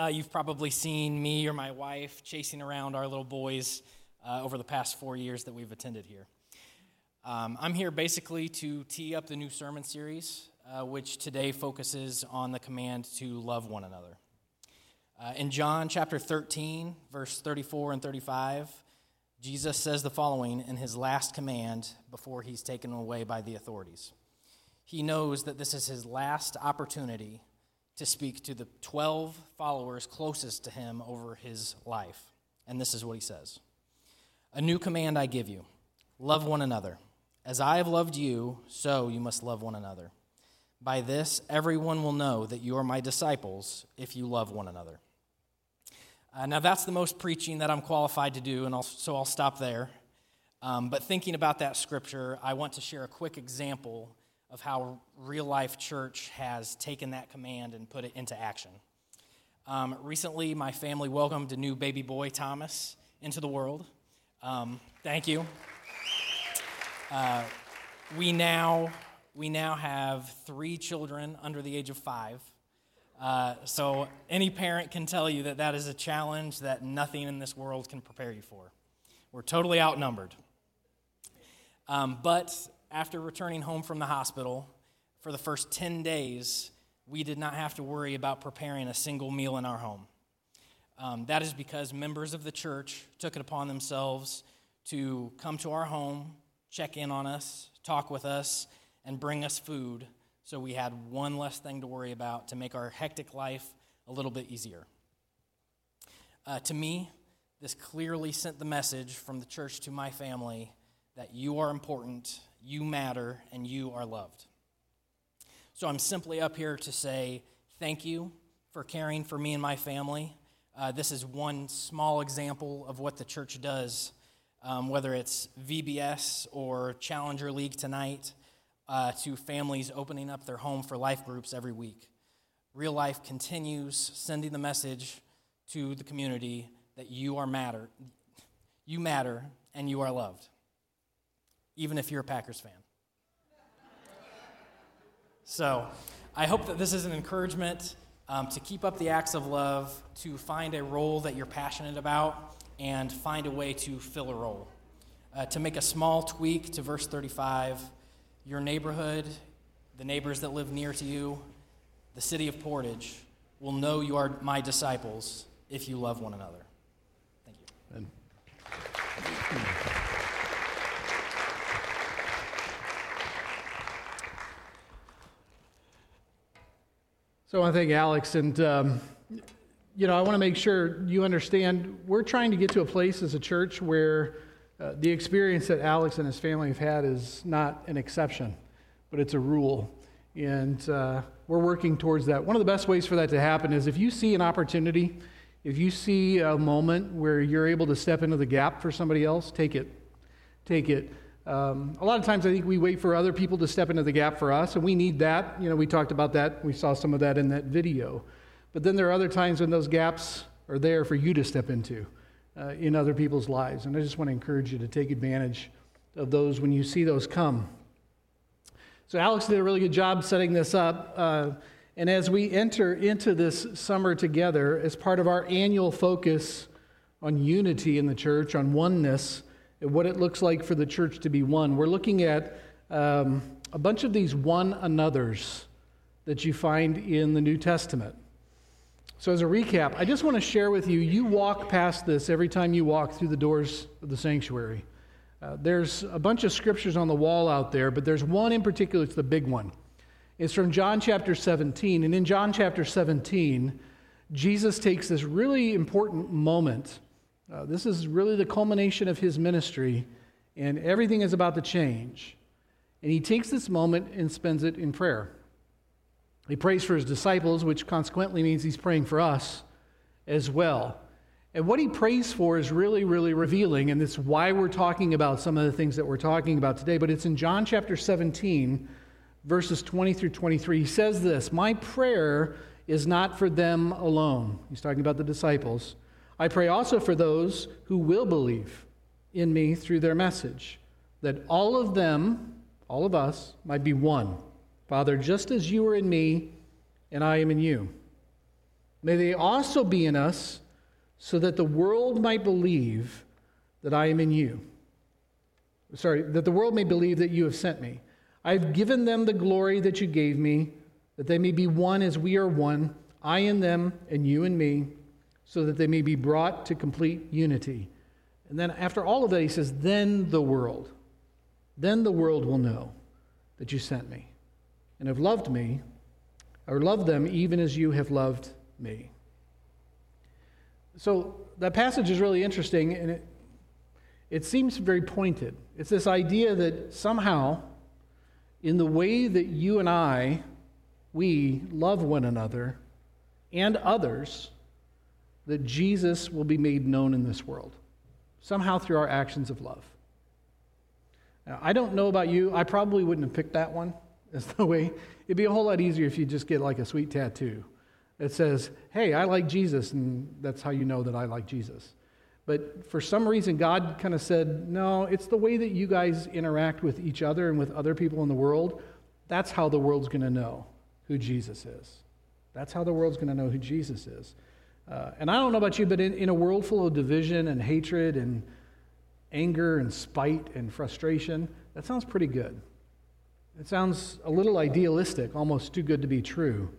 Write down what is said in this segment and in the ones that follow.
Uh, you've probably seen me or my wife chasing around our little boys uh, over the past four years that we've attended here. Um, I'm here basically to tee up the new sermon series, uh, which today focuses on the command to love one another. Uh, in John chapter 13, verse 34 and 35, Jesus says the following in his last command before he's taken away by the authorities. He knows that this is his last opportunity to speak to the 12 followers closest to him over his life. And this is what he says A new command I give you love one another. As I have loved you, so you must love one another. By this, everyone will know that you are my disciples if you love one another. Uh, now, that's the most preaching that I'm qualified to do, and I'll, so I'll stop there. Um, but thinking about that scripture, I want to share a quick example of how real life church has taken that command and put it into action. Um, recently, my family welcomed a new baby boy, Thomas, into the world. Um, thank you. Uh, we now we now have three children under the age of five. Uh, so any parent can tell you that that is a challenge that nothing in this world can prepare you for. We're totally outnumbered. Um, but after returning home from the hospital, for the first 10 days, we did not have to worry about preparing a single meal in our home. Um, that is because members of the church took it upon themselves to come to our home, check in on us, talk with us, and bring us food so we had one less thing to worry about to make our hectic life a little bit easier. Uh, to me, this clearly sent the message from the church to my family that you are important you matter, and you are loved. So I'm simply up here to say thank you for caring for me and my family. Uh, this is one small example of what the church does, um, whether it's VBS or Challenger League tonight, uh, to families opening up their home for life groups every week. Real life continues sending the message to the community that you are matter, you matter, and you are loved even if you're a Packers fan. So I hope that this is an encouragement um, to keep up the acts of love, to find a role that you're passionate about, and find a way to fill a role. Uh, to make a small tweak to verse 35, your neighborhood, the neighbors that live near to you, the city of Portage will know you are my disciples if you love one another. Thank you. So I want to thank Alex, and um, you know I want to make sure you understand we're trying to get to a place as a church where uh, the experience that Alex and his family have had is not an exception, but it's a rule, and uh, we're working towards that. One of the best ways for that to happen is if you see an opportunity, if you see a moment where you're able to step into the gap for somebody else, take it, take it. Um, a lot of times, I think we wait for other people to step into the gap for us, and we need that. You know, we talked about that. We saw some of that in that video. But then there are other times when those gaps are there for you to step into uh, in other people's lives. And I just want to encourage you to take advantage of those when you see those come. So, Alex did a really good job setting this up. Uh, and as we enter into this summer together, as part of our annual focus on unity in the church, on oneness, what it looks like for the church to be one. We're looking at um, a bunch of these one another's that you find in the New Testament. So, as a recap, I just want to share with you you walk past this every time you walk through the doors of the sanctuary. Uh, there's a bunch of scriptures on the wall out there, but there's one in particular, it's the big one. It's from John chapter 17. And in John chapter 17, Jesus takes this really important moment uh, this is really the culmination of his ministry, and everything is about to change. And he takes this moment and spends it in prayer. He prays for his disciples, which consequently means he's praying for us as well. And what he prays for is really, really revealing, and it's why we're talking about some of the things that we're talking about today. But it's in John chapter 17, verses 20 through 23. He says this My prayer is not for them alone. He's talking about the disciples I pray also for those who will believe in me through their message, that all of them, all of us, might be one. Father, just as you are in me and I am in you. May they also be in us, so that the world might believe that I am in you. Sorry, that the world may believe that you have sent me. I've given them the glory that you gave me, that they may be one as we are one, I in them, and you in me, so that they may be brought to complete unity. And then after all of that, he says, Then the world, then the world will know that you sent me and have loved me, or loved them even as you have loved me. So that passage is really interesting, and it, it seems very pointed. It's this idea that somehow, in the way that you and I, we love one another and others, that Jesus will be made known in this world, somehow through our actions of love. Now, I don't know about you, I probably wouldn't have picked that one as the way. It'd be a whole lot easier if you just get like a sweet tattoo that says, Hey, I like Jesus, and that's how you know that I like Jesus. But for some reason, God kind of said, No, it's the way that you guys interact with each other and with other people in the world. That's how the world's going to know who Jesus is. That's how the world's going to know who Jesus is. Uh, and I don't know about you, but in, in a world full of division and hatred and anger and spite and frustration, that sounds pretty good. It sounds a little idealistic, almost too good to be true.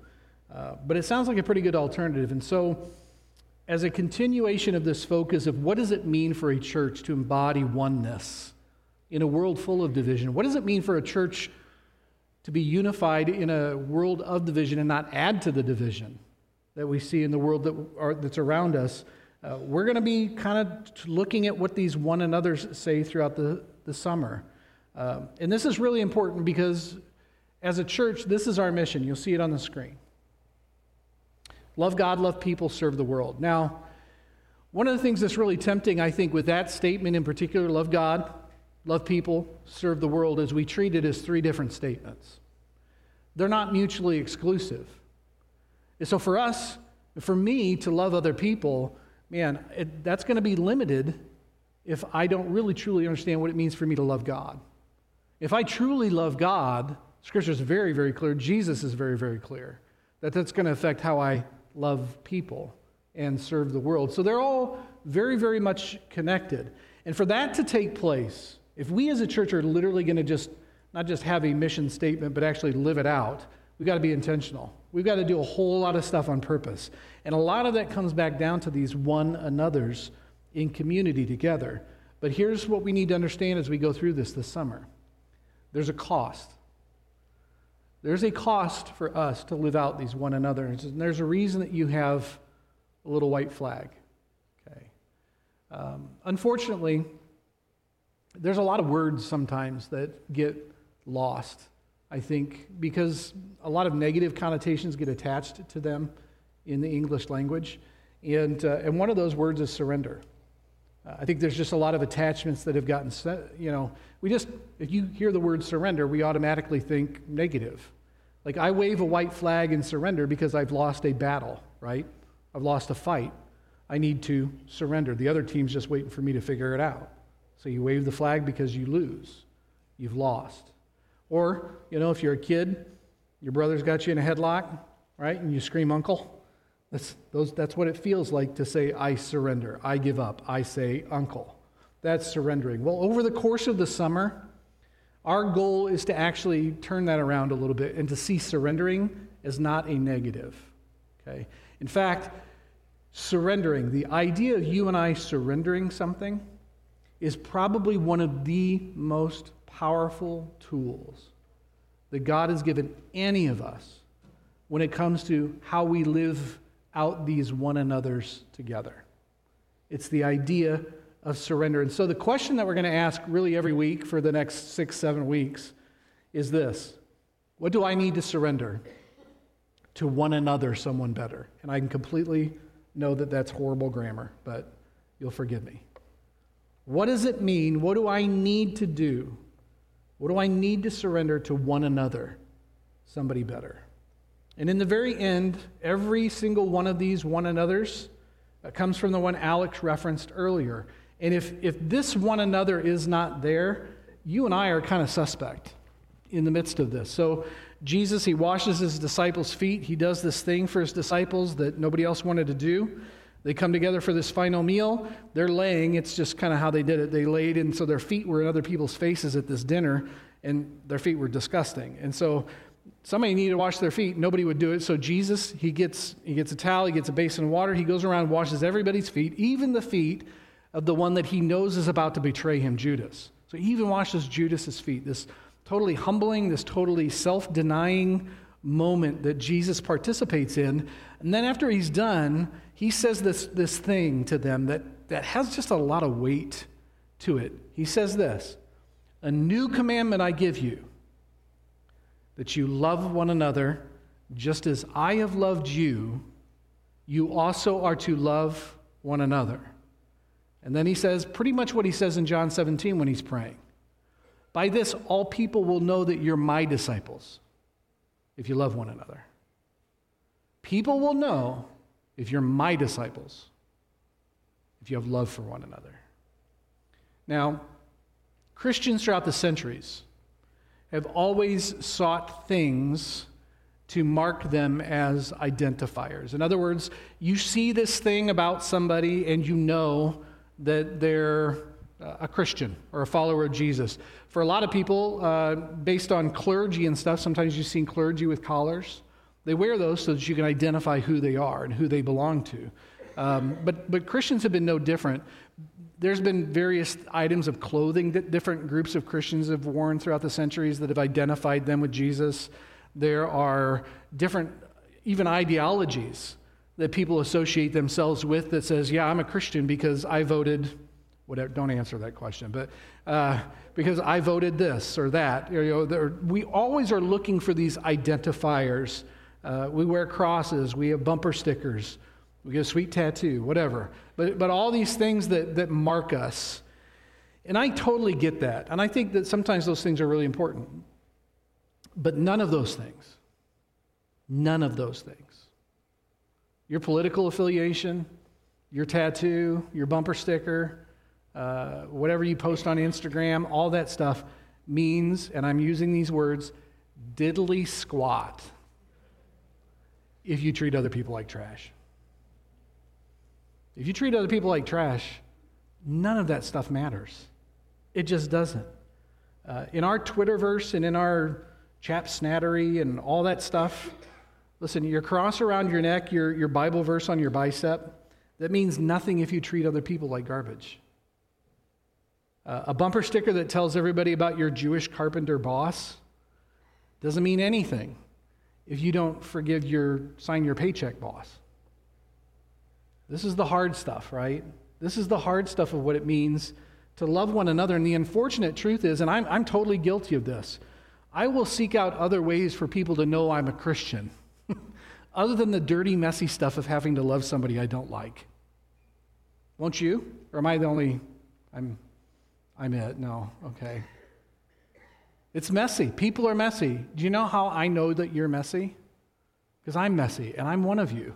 Uh, but it sounds like a pretty good alternative. And so, as a continuation of this focus of what does it mean for a church to embody oneness in a world full of division, what does it mean for a church to be unified in a world of division and not add to the division that we see in the world that are, that's around us? Uh, we're going to be kind of looking at what these one another's say throughout the, the summer. Uh, and this is really important because as a church, this is our mission. You'll see it on the screen. Love God, love people, serve the world. Now, one of the things that's really tempting, I think, with that statement in particular, love God, love people, serve the world, is we treat it as three different statements. They're not mutually exclusive. And so for us, for me to love other people, man, it, that's going to be limited if I don't really truly understand what it means for me to love God. If I truly love God, Scripture is very, very clear. Jesus is very, very clear that that's going to affect how I love people and serve the world. So they're all very, very much connected. And for that to take place, if we as a church are literally going to just not just have a mission statement, but actually live it out, we've got to be intentional. We've got to do a whole lot of stuff on purpose. And a lot of that comes back down to these one another's in community together. But here's what we need to understand as we go through this this summer there's a cost. There's a cost for us to live out these one another's. And there's a reason that you have a little white flag. Okay. Um, unfortunately, there's a lot of words sometimes that get lost, I think, because a lot of negative connotations get attached to them in the English language. And, uh, and one of those words is surrender. Uh, I think there's just a lot of attachments that have gotten, set, you know, we just, if you hear the word surrender, we automatically think negative. Like I wave a white flag and surrender because I've lost a battle, right? I've lost a fight. I need to surrender. The other team's just waiting for me to figure it out. So you wave the flag because you lose. You've lost. Or, you know, if you're a kid, your brother's got you in a headlock, right? And you scream, Uncle. That's, those, that's what it feels like to say, I surrender, I give up, I say, Uncle. That's surrendering. Well, over the course of the summer, our goal is to actually turn that around a little bit and to see surrendering as not a negative. Okay? In fact, surrendering, the idea of you and I surrendering something, is probably one of the most powerful tools that God has given any of us when it comes to how we live out these one another's together. It's the idea of surrender. And so, the question that we're going to ask really every week for the next six, seven weeks is this What do I need to surrender to one another, someone better? And I can completely know that that's horrible grammar, but you'll forgive me. What does it mean? What do I need to do? What do I need to surrender to one another, somebody better? And in the very end, every single one of these one another's uh, comes from the one Alex referenced earlier. And if, if this one another is not there, you and I are kind of suspect in the midst of this. So Jesus, he washes his disciples' feet. He does this thing for his disciples that nobody else wanted to do. They come together for this final meal. They're laying. It's just kind of how they did it. They laid, and so their feet were in other people's faces at this dinner, and their feet were disgusting. And so somebody needed to wash their feet. Nobody would do it. So Jesus, he gets, he gets a towel, he gets a basin of water. He goes around, washes everybody's feet, even the feet of the one that he knows is about to betray him, Judas. So he even washes Judas's feet. This totally humbling, this totally self denying moment that Jesus participates in. And then after he's done, he says this, this thing to them that, that has just a lot of weight to it. He says this A new commandment I give you, that you love one another just as I have loved you, you also are to love one another. And then he says pretty much what he says in John 17 when he's praying. By this, all people will know that you're my disciples if you love one another. People will know if you're my disciples if you have love for one another. Now, Christians throughout the centuries have always sought things to mark them as identifiers. In other words, you see this thing about somebody and you know that they're a Christian or a follower of Jesus. For a lot of people, uh, based on clergy and stuff, sometimes you've seen clergy with collars. They wear those so that you can identify who they are and who they belong to. Um, but, but Christians have been no different. There's been various items of clothing that different groups of Christians have worn throughout the centuries that have identified them with Jesus. There are different, even ideologies that people associate themselves with that says, yeah, I'm a Christian because I voted whatever, don't answer that question, but uh, because I voted this or that. You know, we always are looking for these identifiers. Uh, we wear crosses, we have bumper stickers, we get a sweet tattoo, whatever. But, but all these things that, that mark us. And I totally get that. And I think that sometimes those things are really important. But none of those things, none of those things, your political affiliation, your tattoo, your bumper sticker, uh, whatever you post on Instagram, all that stuff means, and I'm using these words, diddly squat if you treat other people like trash. If you treat other people like trash, none of that stuff matters. It just doesn't. Uh, in our Twitterverse and in our chap snattery and all that stuff, listen, your cross around your neck, your, your Bible verse on your bicep, that means nothing if you treat other people like garbage. Uh, a bumper sticker that tells everybody about your Jewish carpenter boss doesn't mean anything if you don't forgive your sign your paycheck boss. This is the hard stuff, right? This is the hard stuff of what it means to love one another. And the unfortunate truth is, and I'm, I'm totally guilty of this, I will seek out other ways for people to know I'm a Christian, other than the dirty, messy stuff of having to love somebody I don't like. Won't you? Or am I the only? I'm I'm it. No, okay. It's messy. People are messy. Do you know how I know that you're messy? Because I'm messy, and I'm one of you.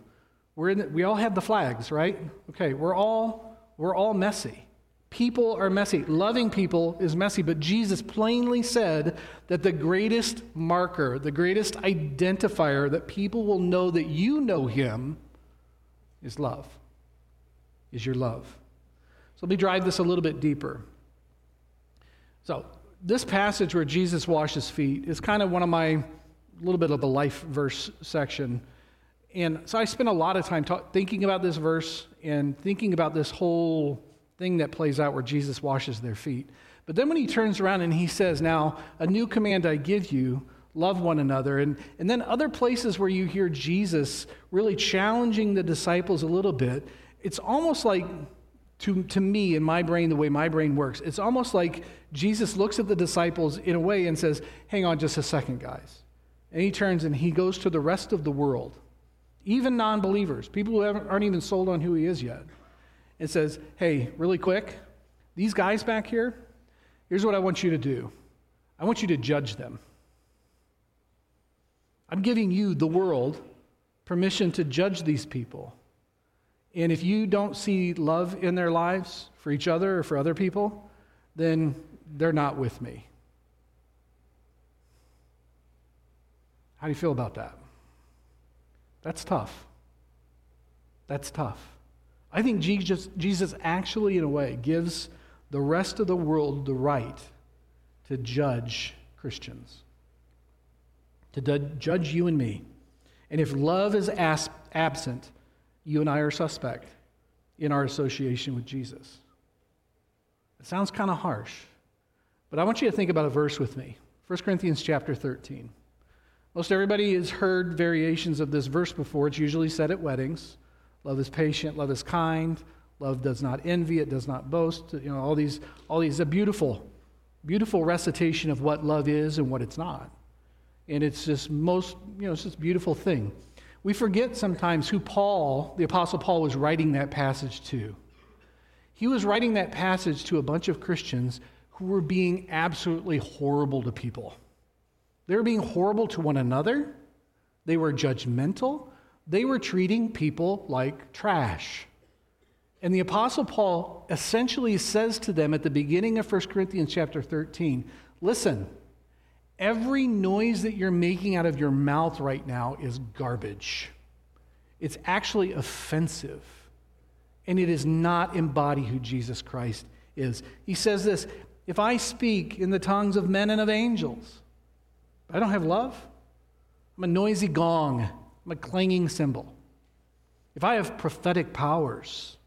We're in the, we all have the flags, right? Okay, we're all we're all messy. People are messy. Loving people is messy, but Jesus plainly said that the greatest marker, the greatest identifier that people will know that you know him is love. Is your love. So let me drive this a little bit deeper. So, this passage where Jesus washes feet is kind of one of my little bit of a life verse section. And so I spent a lot of time talk, thinking about this verse and thinking about this whole thing that plays out where Jesus washes their feet. But then when he turns around and he says, Now, a new command I give you love one another. And, and then other places where you hear Jesus really challenging the disciples a little bit, it's almost like to, to me, in my brain, the way my brain works, it's almost like Jesus looks at the disciples in a way and says, Hang on just a second, guys. And he turns and he goes to the rest of the world, even non believers, people who aren't even sold on who he is yet, and says, Hey, really quick, these guys back here, here's what I want you to do I want you to judge them. I'm giving you, the world, permission to judge these people. And if you don't see love in their lives for each other or for other people, then they're not with me. How do you feel about that? That's tough. That's tough. I think Jesus, Jesus actually, in a way, gives the rest of the world the right to judge Christians, to judge you and me. And if love is absent, you and I are suspect in our association with Jesus. It sounds kind of harsh, but I want you to think about a verse with me 1 Corinthians chapter 13. Most everybody has heard variations of this verse before. It's usually said at weddings. Love is patient, love is kind, love does not envy, it does not boast. You know, all these, all these, a beautiful, beautiful recitation of what love is and what it's not. And it's this most, you know, it's this beautiful thing. We forget sometimes who Paul, the Apostle Paul, was writing that passage to. He was writing that passage to a bunch of Christians who were being absolutely horrible to people. They were being horrible to one another. They were judgmental. They were treating people like trash. And the apostle Paul essentially says to them at the beginning of 1 Corinthians chapter 13, listen, every noise that you're making out of your mouth right now is garbage. It's actually offensive. And it does not embody who Jesus Christ is. He says this if I speak in the tongues of men and of angels, I don't have love. I'm a noisy gong, I'm a clanging cymbal. If I have prophetic powers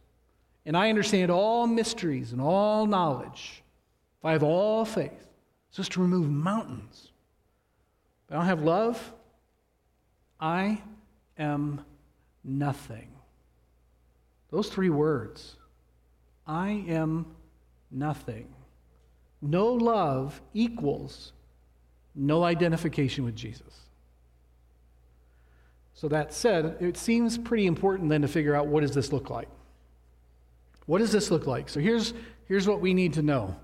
and I understand all mysteries and all knowledge, if I have all faith, so as to remove mountains, but I don't have love, I am nothing. Those three words I am nothing. No love equals no identification with Jesus. So, that said, it seems pretty important then to figure out what does this look like? What does this look like? So, here's, here's what we need to know.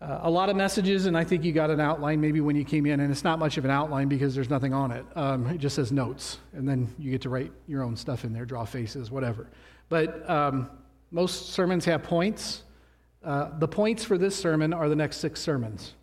Uh, a lot of messages, and I think you got an outline maybe when you came in, and it's not much of an outline because there's nothing on it. Um, it just says notes, and then you get to write your own stuff in there, draw faces, whatever. But um, most sermons have points. Uh, the points for this sermon are the next six sermons.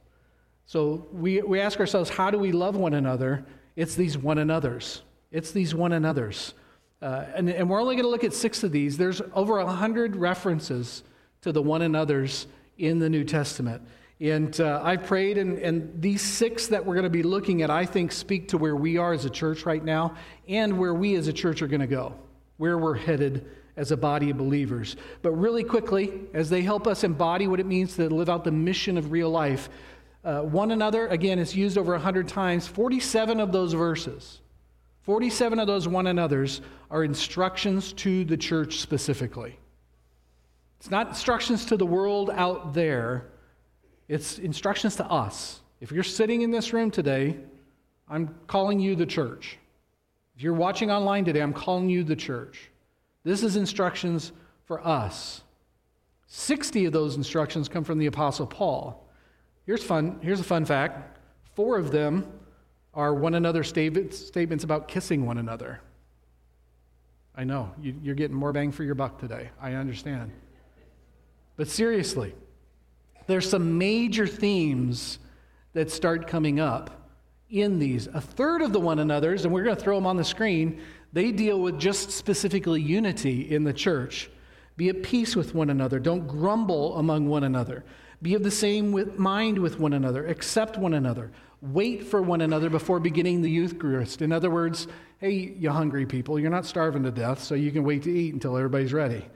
So we, we ask ourselves, how do we love one another? It's these one another's. It's these one another's. Uh, and, and we're only going to look at six of these. There's over a hundred references to the one another's in the New Testament. And uh, I prayed, and, and these six that we're going to be looking at, I think, speak to where we are as a church right now and where we as a church are going to go, where we're headed as a body of believers. But really quickly, as they help us embody what it means to live out the mission of real life, uh, one another, again, is used over 100 times. 47 of those verses, 47 of those one another's are instructions to the church specifically. It's not instructions to the world out there, it's instructions to us. If you're sitting in this room today, I'm calling you the church. If you're watching online today, I'm calling you the church. This is instructions for us. 60 of those instructions come from the Apostle Paul. Here's fun. Here's a fun fact. Four of them are one another statements, about kissing one another. I know you, you're getting more bang for your buck today. I understand. But seriously, there's some major themes that start coming up in these. A third of the one another's, and we're going to throw them on the screen, they deal with just specifically unity in the church. Be at peace with one another. Don't grumble among one another. Be of the same with mind with one another. Accept one another. Wait for one another before beginning the Eucharist. In other words, hey, you hungry people, you're not starving to death, so you can wait to eat until everybody's ready.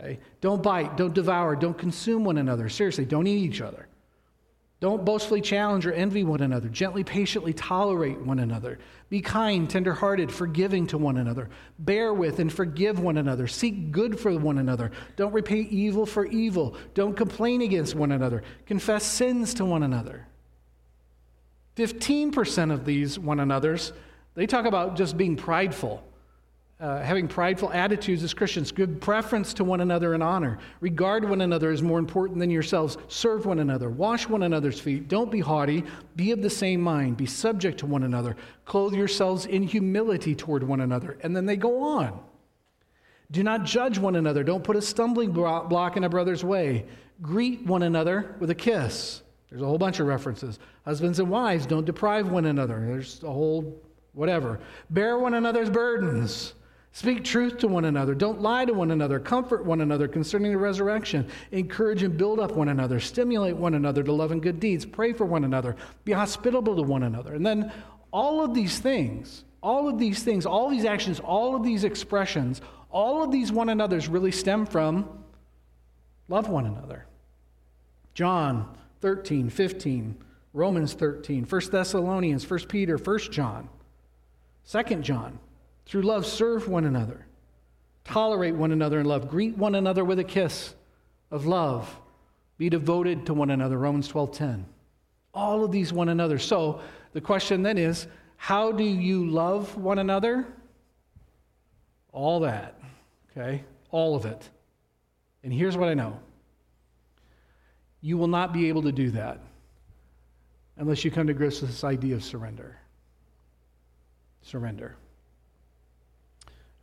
Okay? Don't bite, don't devour, don't consume one another. Seriously, don't eat each other. Don't boastfully challenge or envy one another. Gently, patiently tolerate one another. Be kind, tenderhearted, forgiving to one another. Bear with and forgive one another. Seek good for one another. Don't repay evil for evil. Don't complain against one another. Confess sins to one another. 15% of these one another's, they talk about just being prideful uh, having prideful attitudes as Christians, give preference to one another in honor, regard one another as more important than yourselves, serve one another, wash one another's feet, don't be haughty, be of the same mind, be subject to one another, clothe yourselves in humility toward one another. And then they go on. Do not judge one another, don't put a stumbling block in a brother's way, greet one another with a kiss. There's a whole bunch of references. Husbands and wives, don't deprive one another. There's a whole whatever. Bear one another's burdens. Speak truth to one another. Don't lie to one another. Comfort one another concerning the resurrection. Encourage and build up one another. Stimulate one another to love and good deeds. Pray for one another. Be hospitable to one another. And then all of these things, all of these things, all these actions, all of these expressions, all of these one another's really stem from love one another. John 13, 15, Romans 13, 1 Thessalonians, 1 Peter, 1 John, 2 John. Through love, serve one another. Tolerate one another in love. Greet one another with a kiss of love. Be devoted to one another. Romans 12:10. All of these one another. So the question then is, how do you love one another? All that. Okay? All of it. And here's what I know. You will not be able to do that unless you come to grips with this idea of surrender. Surrender.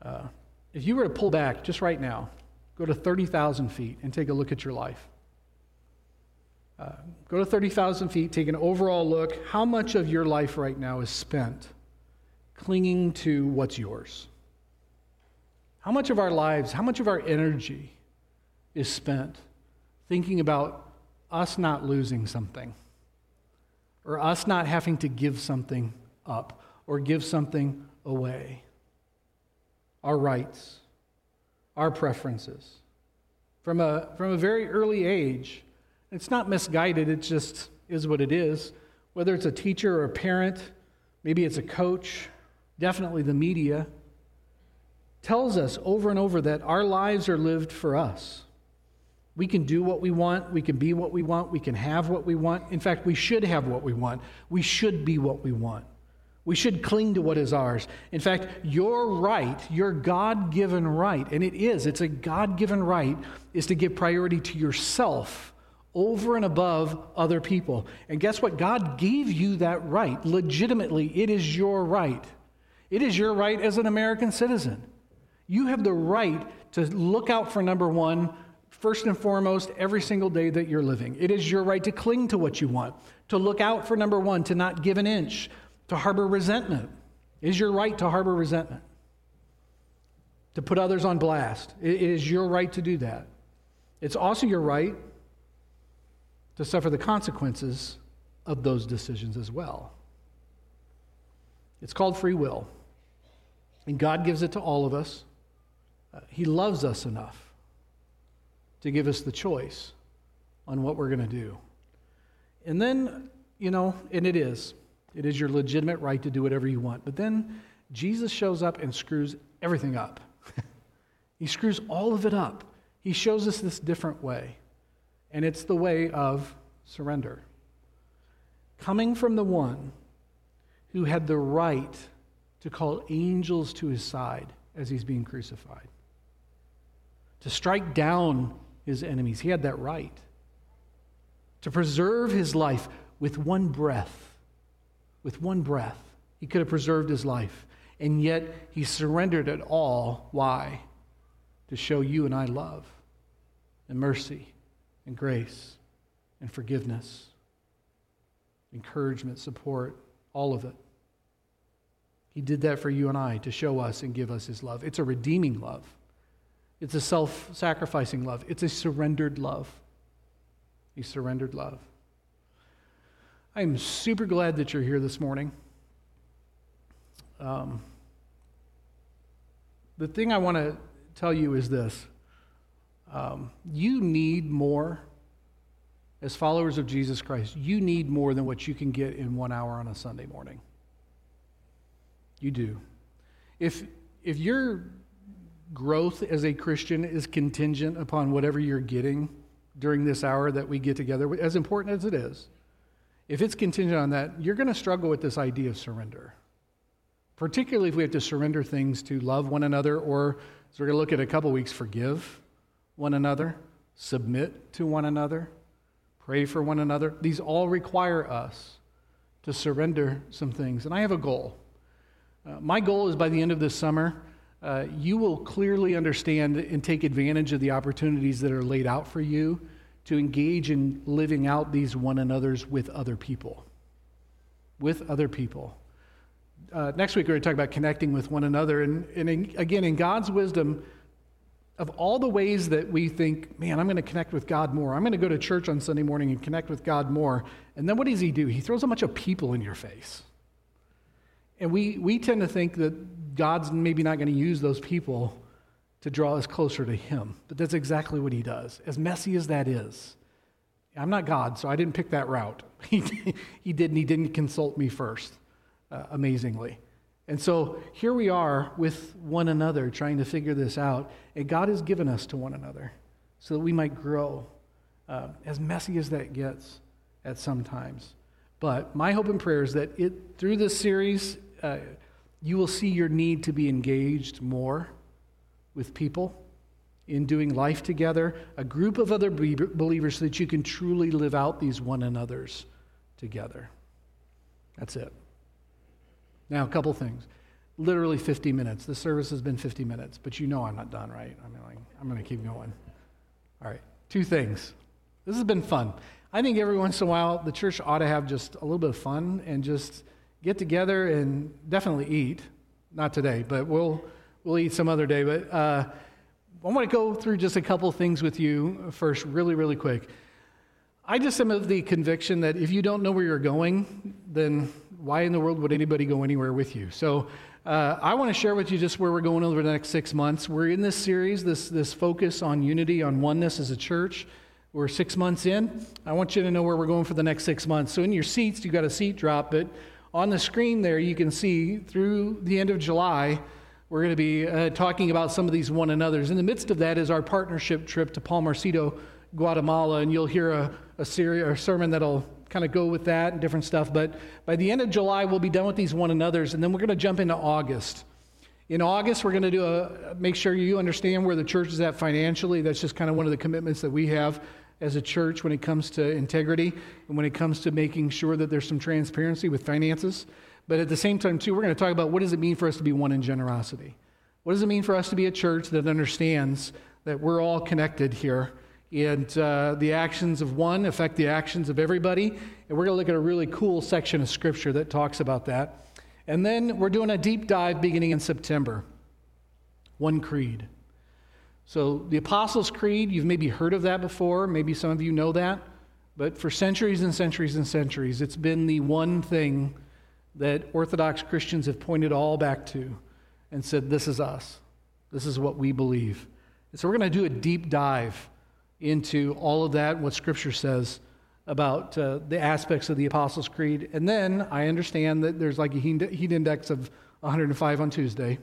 Uh, if you were to pull back just right now, go to 30,000 feet and take a look at your life. Uh, go to 30,000 feet, take an overall look. How much of your life right now is spent clinging to what's yours? How much of our lives, how much of our energy is spent thinking about us not losing something or us not having to give something up or give something away? Our rights, our preferences. From a, from a very early age, it's not misguided, it just is what it is. Whether it's a teacher or a parent, maybe it's a coach, definitely the media, tells us over and over that our lives are lived for us. We can do what we want, we can be what we want, we can have what we want. In fact, we should have what we want, we should be what we want. We should cling to what is ours. In fact, your right, your God given right, and it is, it's a God given right, is to give priority to yourself over and above other people. And guess what? God gave you that right. Legitimately, it is your right. It is your right as an American citizen. You have the right to look out for number one, first and foremost, every single day that you're living. It is your right to cling to what you want, to look out for number one, to not give an inch, to harbor resentment. Is your right to harbor resentment? To put others on blast. It is your right to do that. It's also your right to suffer the consequences of those decisions as well. It's called free will. And God gives it to all of us. Uh, he loves us enough to give us the choice on what we're going to do. And then, you know, and it is. It is your legitimate right to do whatever you want. But then Jesus shows up and screws everything up. he screws all of it up. He shows us this different way. And it's the way of surrender. Coming from the one who had the right to call angels to his side as he's being crucified, to strike down his enemies. He had that right. To preserve his life with one breath with one breath. He could have preserved his life. And yet he surrendered it all. Why? To show you and I love and mercy and grace and forgiveness, encouragement, support, all of it. He did that for you and I to show us and give us his love. It's a redeeming love, it's a self sacrificing love, it's a surrendered love. He surrendered love. I'm super glad that you're here this morning. Um, the thing I want to tell you is this um, you need more, as followers of Jesus Christ, you need more than what you can get in one hour on a Sunday morning. You do. If, if your growth as a Christian is contingent upon whatever you're getting during this hour that we get together, as important as it is, if it's contingent on that, you're going to struggle with this idea of surrender. Particularly if we have to surrender things to love one another, or as we're going to look at a couple weeks, forgive one another, submit to one another, pray for one another. These all require us to surrender some things. And I have a goal. Uh, my goal is by the end of this summer, uh, you will clearly understand and take advantage of the opportunities that are laid out for you to engage in living out these one another's with other people. With other people. Uh, next week, we're going to talk about connecting with one another. And, and in, again, in God's wisdom, of all the ways that we think, man, I'm going to connect with God more, I'm going to go to church on Sunday morning and connect with God more. And then what does He do? He throws a bunch of people in your face. And we, we tend to think that God's maybe not going to use those people to draw us closer to Him. But that's exactly what He does, as messy as that is. I'm not God, so I didn't pick that route. He, he didn't. He didn't consult me first, uh, amazingly. And so here we are with one another trying to figure this out. And God has given us to one another so that we might grow, uh, as messy as that gets at some times. But my hope and prayer is that it, through this series, uh, you will see your need to be engaged more with people in doing life together, a group of other believers, so that you can truly live out these one another's together. That's it. Now, a couple things. Literally 50 minutes. The service has been 50 minutes, but you know I'm not done, right? I mean, like, I'm going to keep going. All right, two things. This has been fun. I think every once in a while, the church ought to have just a little bit of fun and just get together and definitely eat. Not today, but we'll, we'll eat some other day. But uh, I want to go through just a couple things with you first, really, really quick. I just am of the conviction that if you don't know where you're going, then why in the world would anybody go anywhere with you? So uh, I want to share with you just where we're going over the next six months. We're in this series, this, this focus on unity, on oneness as a church. We're six months in. I want you to know where we're going for the next six months. So in your seats, you've got a seat drop, but on the screen there, you can see through the end of July, we're going to be uh, talking about some of these one another's. In the midst of that is our partnership trip to Palmarcito, Guatemala, and you'll hear a, a, a sermon that'll kind of go with that and different stuff. But by the end of July, we'll be done with these one another's, and then we're going to jump into August. In August, we're going to do a make sure you understand where the church is at financially. That's just kind of one of the commitments that we have as a church when it comes to integrity and when it comes to making sure that there's some transparency with finances. But at the same time, too, we're going to talk about what does it mean for us to be one in generosity? What does it mean for us to be a church that understands that we're all connected here and uh, the actions of one affect the actions of everybody. And we're going to look at a really cool section of scripture that talks about that. And then we're doing a deep dive beginning in September. One creed. So, the Apostles' Creed, you've maybe heard of that before. Maybe some of you know that. But for centuries and centuries and centuries, it's been the one thing that Orthodox Christians have pointed all back to and said, This is us. This is what we believe. And so, we're going to do a deep dive into all of that, what Scripture says about uh, the aspects of the Apostles' Creed. And then I understand that there's like a heat index of 105 on Tuesday,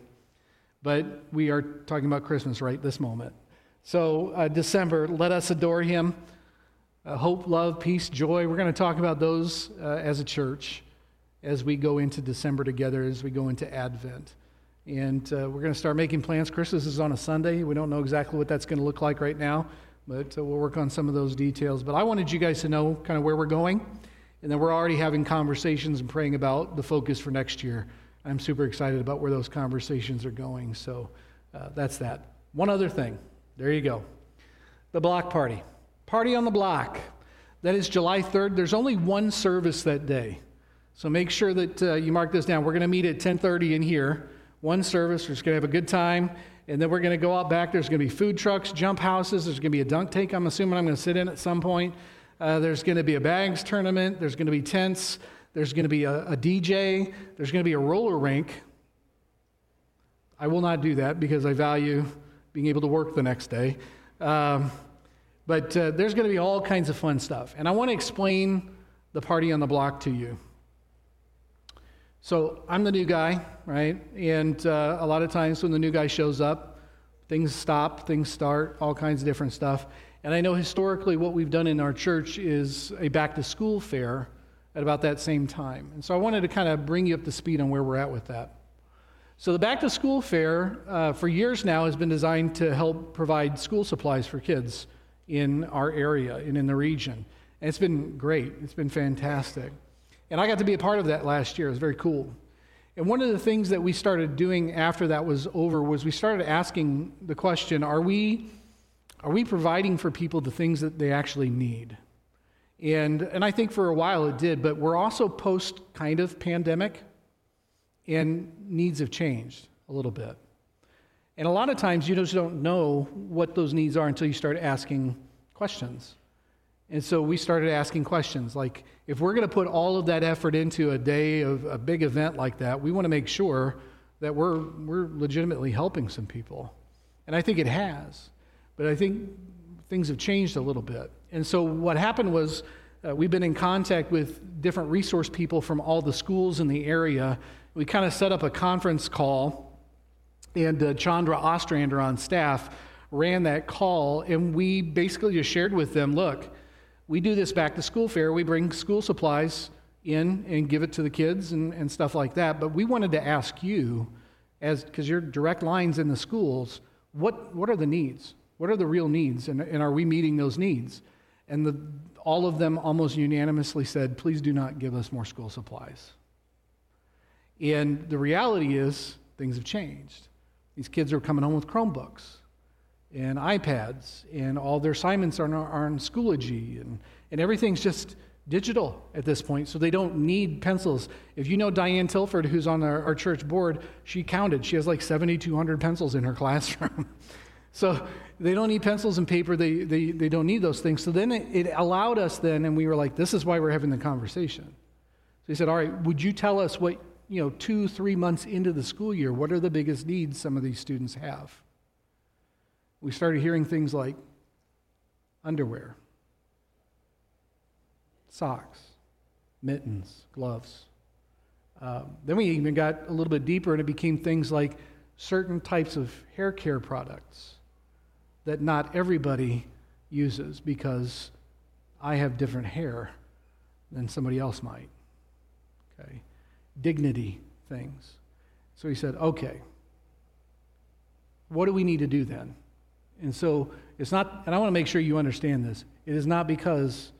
but we are talking about Christmas right this moment. So, uh, December, let us adore Him. Uh, hope, love, peace, joy. We're going to talk about those uh, as a church as we go into December together, as we go into Advent. And uh, we're going to start making plans. Christmas is on a Sunday. We don't know exactly what that's going to look like right now but uh, we'll work on some of those details. But I wanted you guys to know kind of where we're going, and then we're already having conversations and praying about the focus for next year. I'm super excited about where those conversations are going. So uh, that's that. One other thing. There you go. The block party. Party on the block. That is July 3rd. There's only one service that day. So make sure that uh, you mark this down. We're going to meet at 10:30 in here. One service. We're just going to have a good time. And then we're going to go out back. There's going to be food trucks, jump houses. There's going to be a dunk tank, I'm assuming I'm going to sit in at some point. Uh, there's going to be a bags tournament. There's going to be tents. There's going to be a, a DJ. There's going to be a roller rink. I will not do that because I value being able to work the next day. Um, but uh, there's going to be all kinds of fun stuff. And I want to explain the party on the block to you. So I'm the new guy, right? And uh, a lot of times when the new guy shows up, things stop, things start, all kinds of different stuff. And I know historically what we've done in our church is a back to school fair at about that same time. And so I wanted to kind of bring you up to speed on where we're at with that. So the back to school fair uh, for years now has been designed to help provide school supplies for kids in our area and in the region. And it's been great, it's been fantastic. And I got to be a part of that last year. It was very cool. And one of the things that we started doing after that was over was we started asking the question are we, are we providing for people the things that they actually need? And, and I think for a while it did, but we're also post kind of pandemic, and needs have changed a little bit. And a lot of times you just don't know what those needs are until you start asking questions. And so we started asking questions like, if we're going to put all of that effort into a day of a big event like that, we want to make sure that we're, we're legitimately helping some people. And I think it has. But I think things have changed a little bit. And so what happened was uh, we've been in contact with different resource people from all the schools in the area. We kind of set up a conference call, and uh, Chandra Ostrander on staff ran that call, and we basically just shared with them look, we do this back to school fair. We bring school supplies in and give it to the kids and, and stuff like that. But we wanted to ask you, as because you're direct lines in the schools, what, what are the needs? What are the real needs? And, and are we meeting those needs? And the, all of them almost unanimously said, please do not give us more school supplies. And the reality is, things have changed. These kids are coming home with Chromebooks and iPads, and all their assignments are, on Schoology, and, and everything's just digital at this point, so they don't need pencils. If you know Diane Tilford, who's on our, our church board, she counted. She has like 7,200 pencils in her classroom. so they don't need pencils and paper, they, they, they don't need those things. So then it, it allowed us then, and we were like, this is why we're having the conversation. So he said, all right, would you tell us what, you know, two, three months into the school year, what are the biggest needs some of these students have? We started hearing things like underwear, socks, mittens, gloves. Um, then we even got a little bit deeper and it became things like certain types of hair care products that not everybody uses because I have different hair than somebody else might. Okay? Dignity things. So he said, okay, what do we need to do then? And so it's not, and I want to make sure you understand this. It is not because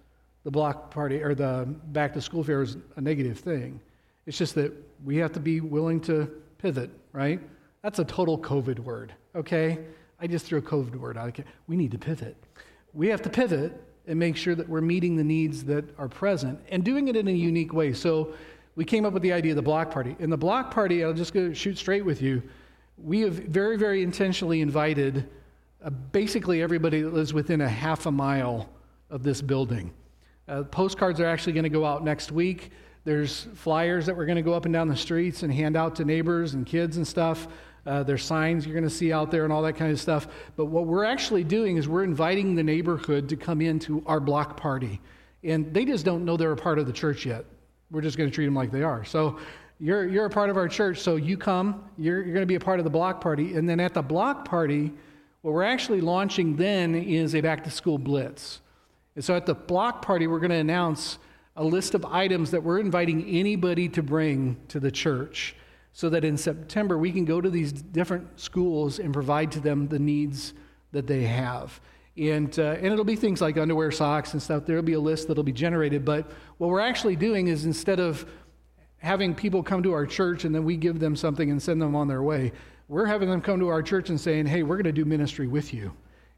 the block party or the back to school fair is a negative thing. It's just that we have to be willing to pivot, right? That's a total COVID word, okay? I just threw a COVID word out. We need to pivot. We have to pivot and make sure that we're meeting the needs that are present and doing it in a unique way. So we came up with the idea of the block party. In the block party, I'll just go shoot straight with you. We have very, very intentionally invited uh, basically everybody that lives within a half a mile of this building. Uh, postcards are actually going to go out next week. There's flyers that we're going to go up and down the streets and hand out to neighbors and kids and stuff. Uh, there's signs you're going to see out there and all that kind of stuff. But what we're actually doing is we're inviting the neighborhood to come into our block party. And they just don't know they're a part of the church yet. We're just going to treat them like they are. So you're, you're a part of our church, so you come, you're, you're going to be a part of the block party. And then at the block party, what we're actually launching then is a back to school blitz. And so at the block party, we're going to announce a list of items that we're inviting anybody to bring to the church so that in September we can go to these different schools and provide to them the needs that they have. And, uh, and it'll be things like underwear, socks, and stuff. There'll be a list that'll be generated. But what we're actually doing is instead of having people come to our church and then we give them something and send them on their way, we're having them come to our church and saying, hey, we're going to do ministry with you,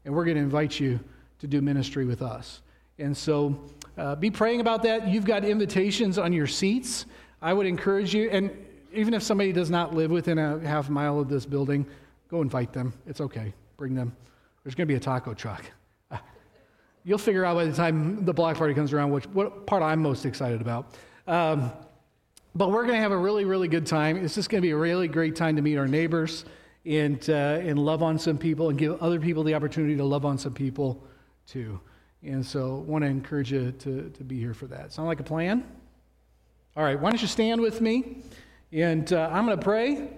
and we're going to invite you to do ministry with us. And so uh, be praying about that. You've got invitations on your seats. I would encourage you, and even if somebody does not live within a half mile of this building, go invite them. It's okay. Bring them. There's going to be a taco truck. You'll figure out by the time the block party comes around which, what part I'm most excited about. Um, but we're going to have a really, really good time. It's just going to be a really great time to meet our neighbors and, uh, and love on some people and give other people the opportunity to love on some people too. And so want to encourage you to, to be here for that. Sound like a plan? All right, why don't you stand with me? And uh, I'm going to pray.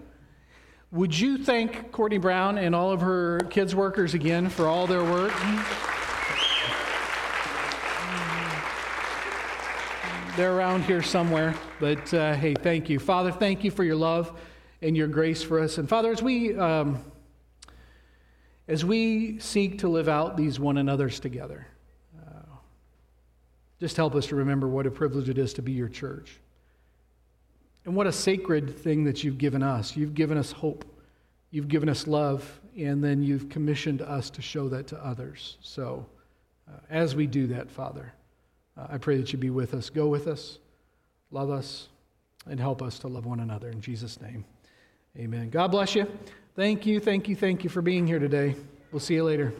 Would you thank Courtney Brown and all of her kids' workers again for all their work? They're around here somewhere. But uh, hey, thank you. Father, thank you for your love and your grace for us. And Father, as we, um, as we seek to live out these one another's together, uh, just help us to remember what a privilege it is to be your church. And what a sacred thing that you've given us. You've given us hope. You've given us love. and then you've commissioned us to show that to others. So uh, as we do that, Father, uh, I pray that you be with us. Go with us, love us, and help us to love one another. In Jesus' name, amen. God bless you. Thank you, thank you, thank you for being here today. We'll see you later.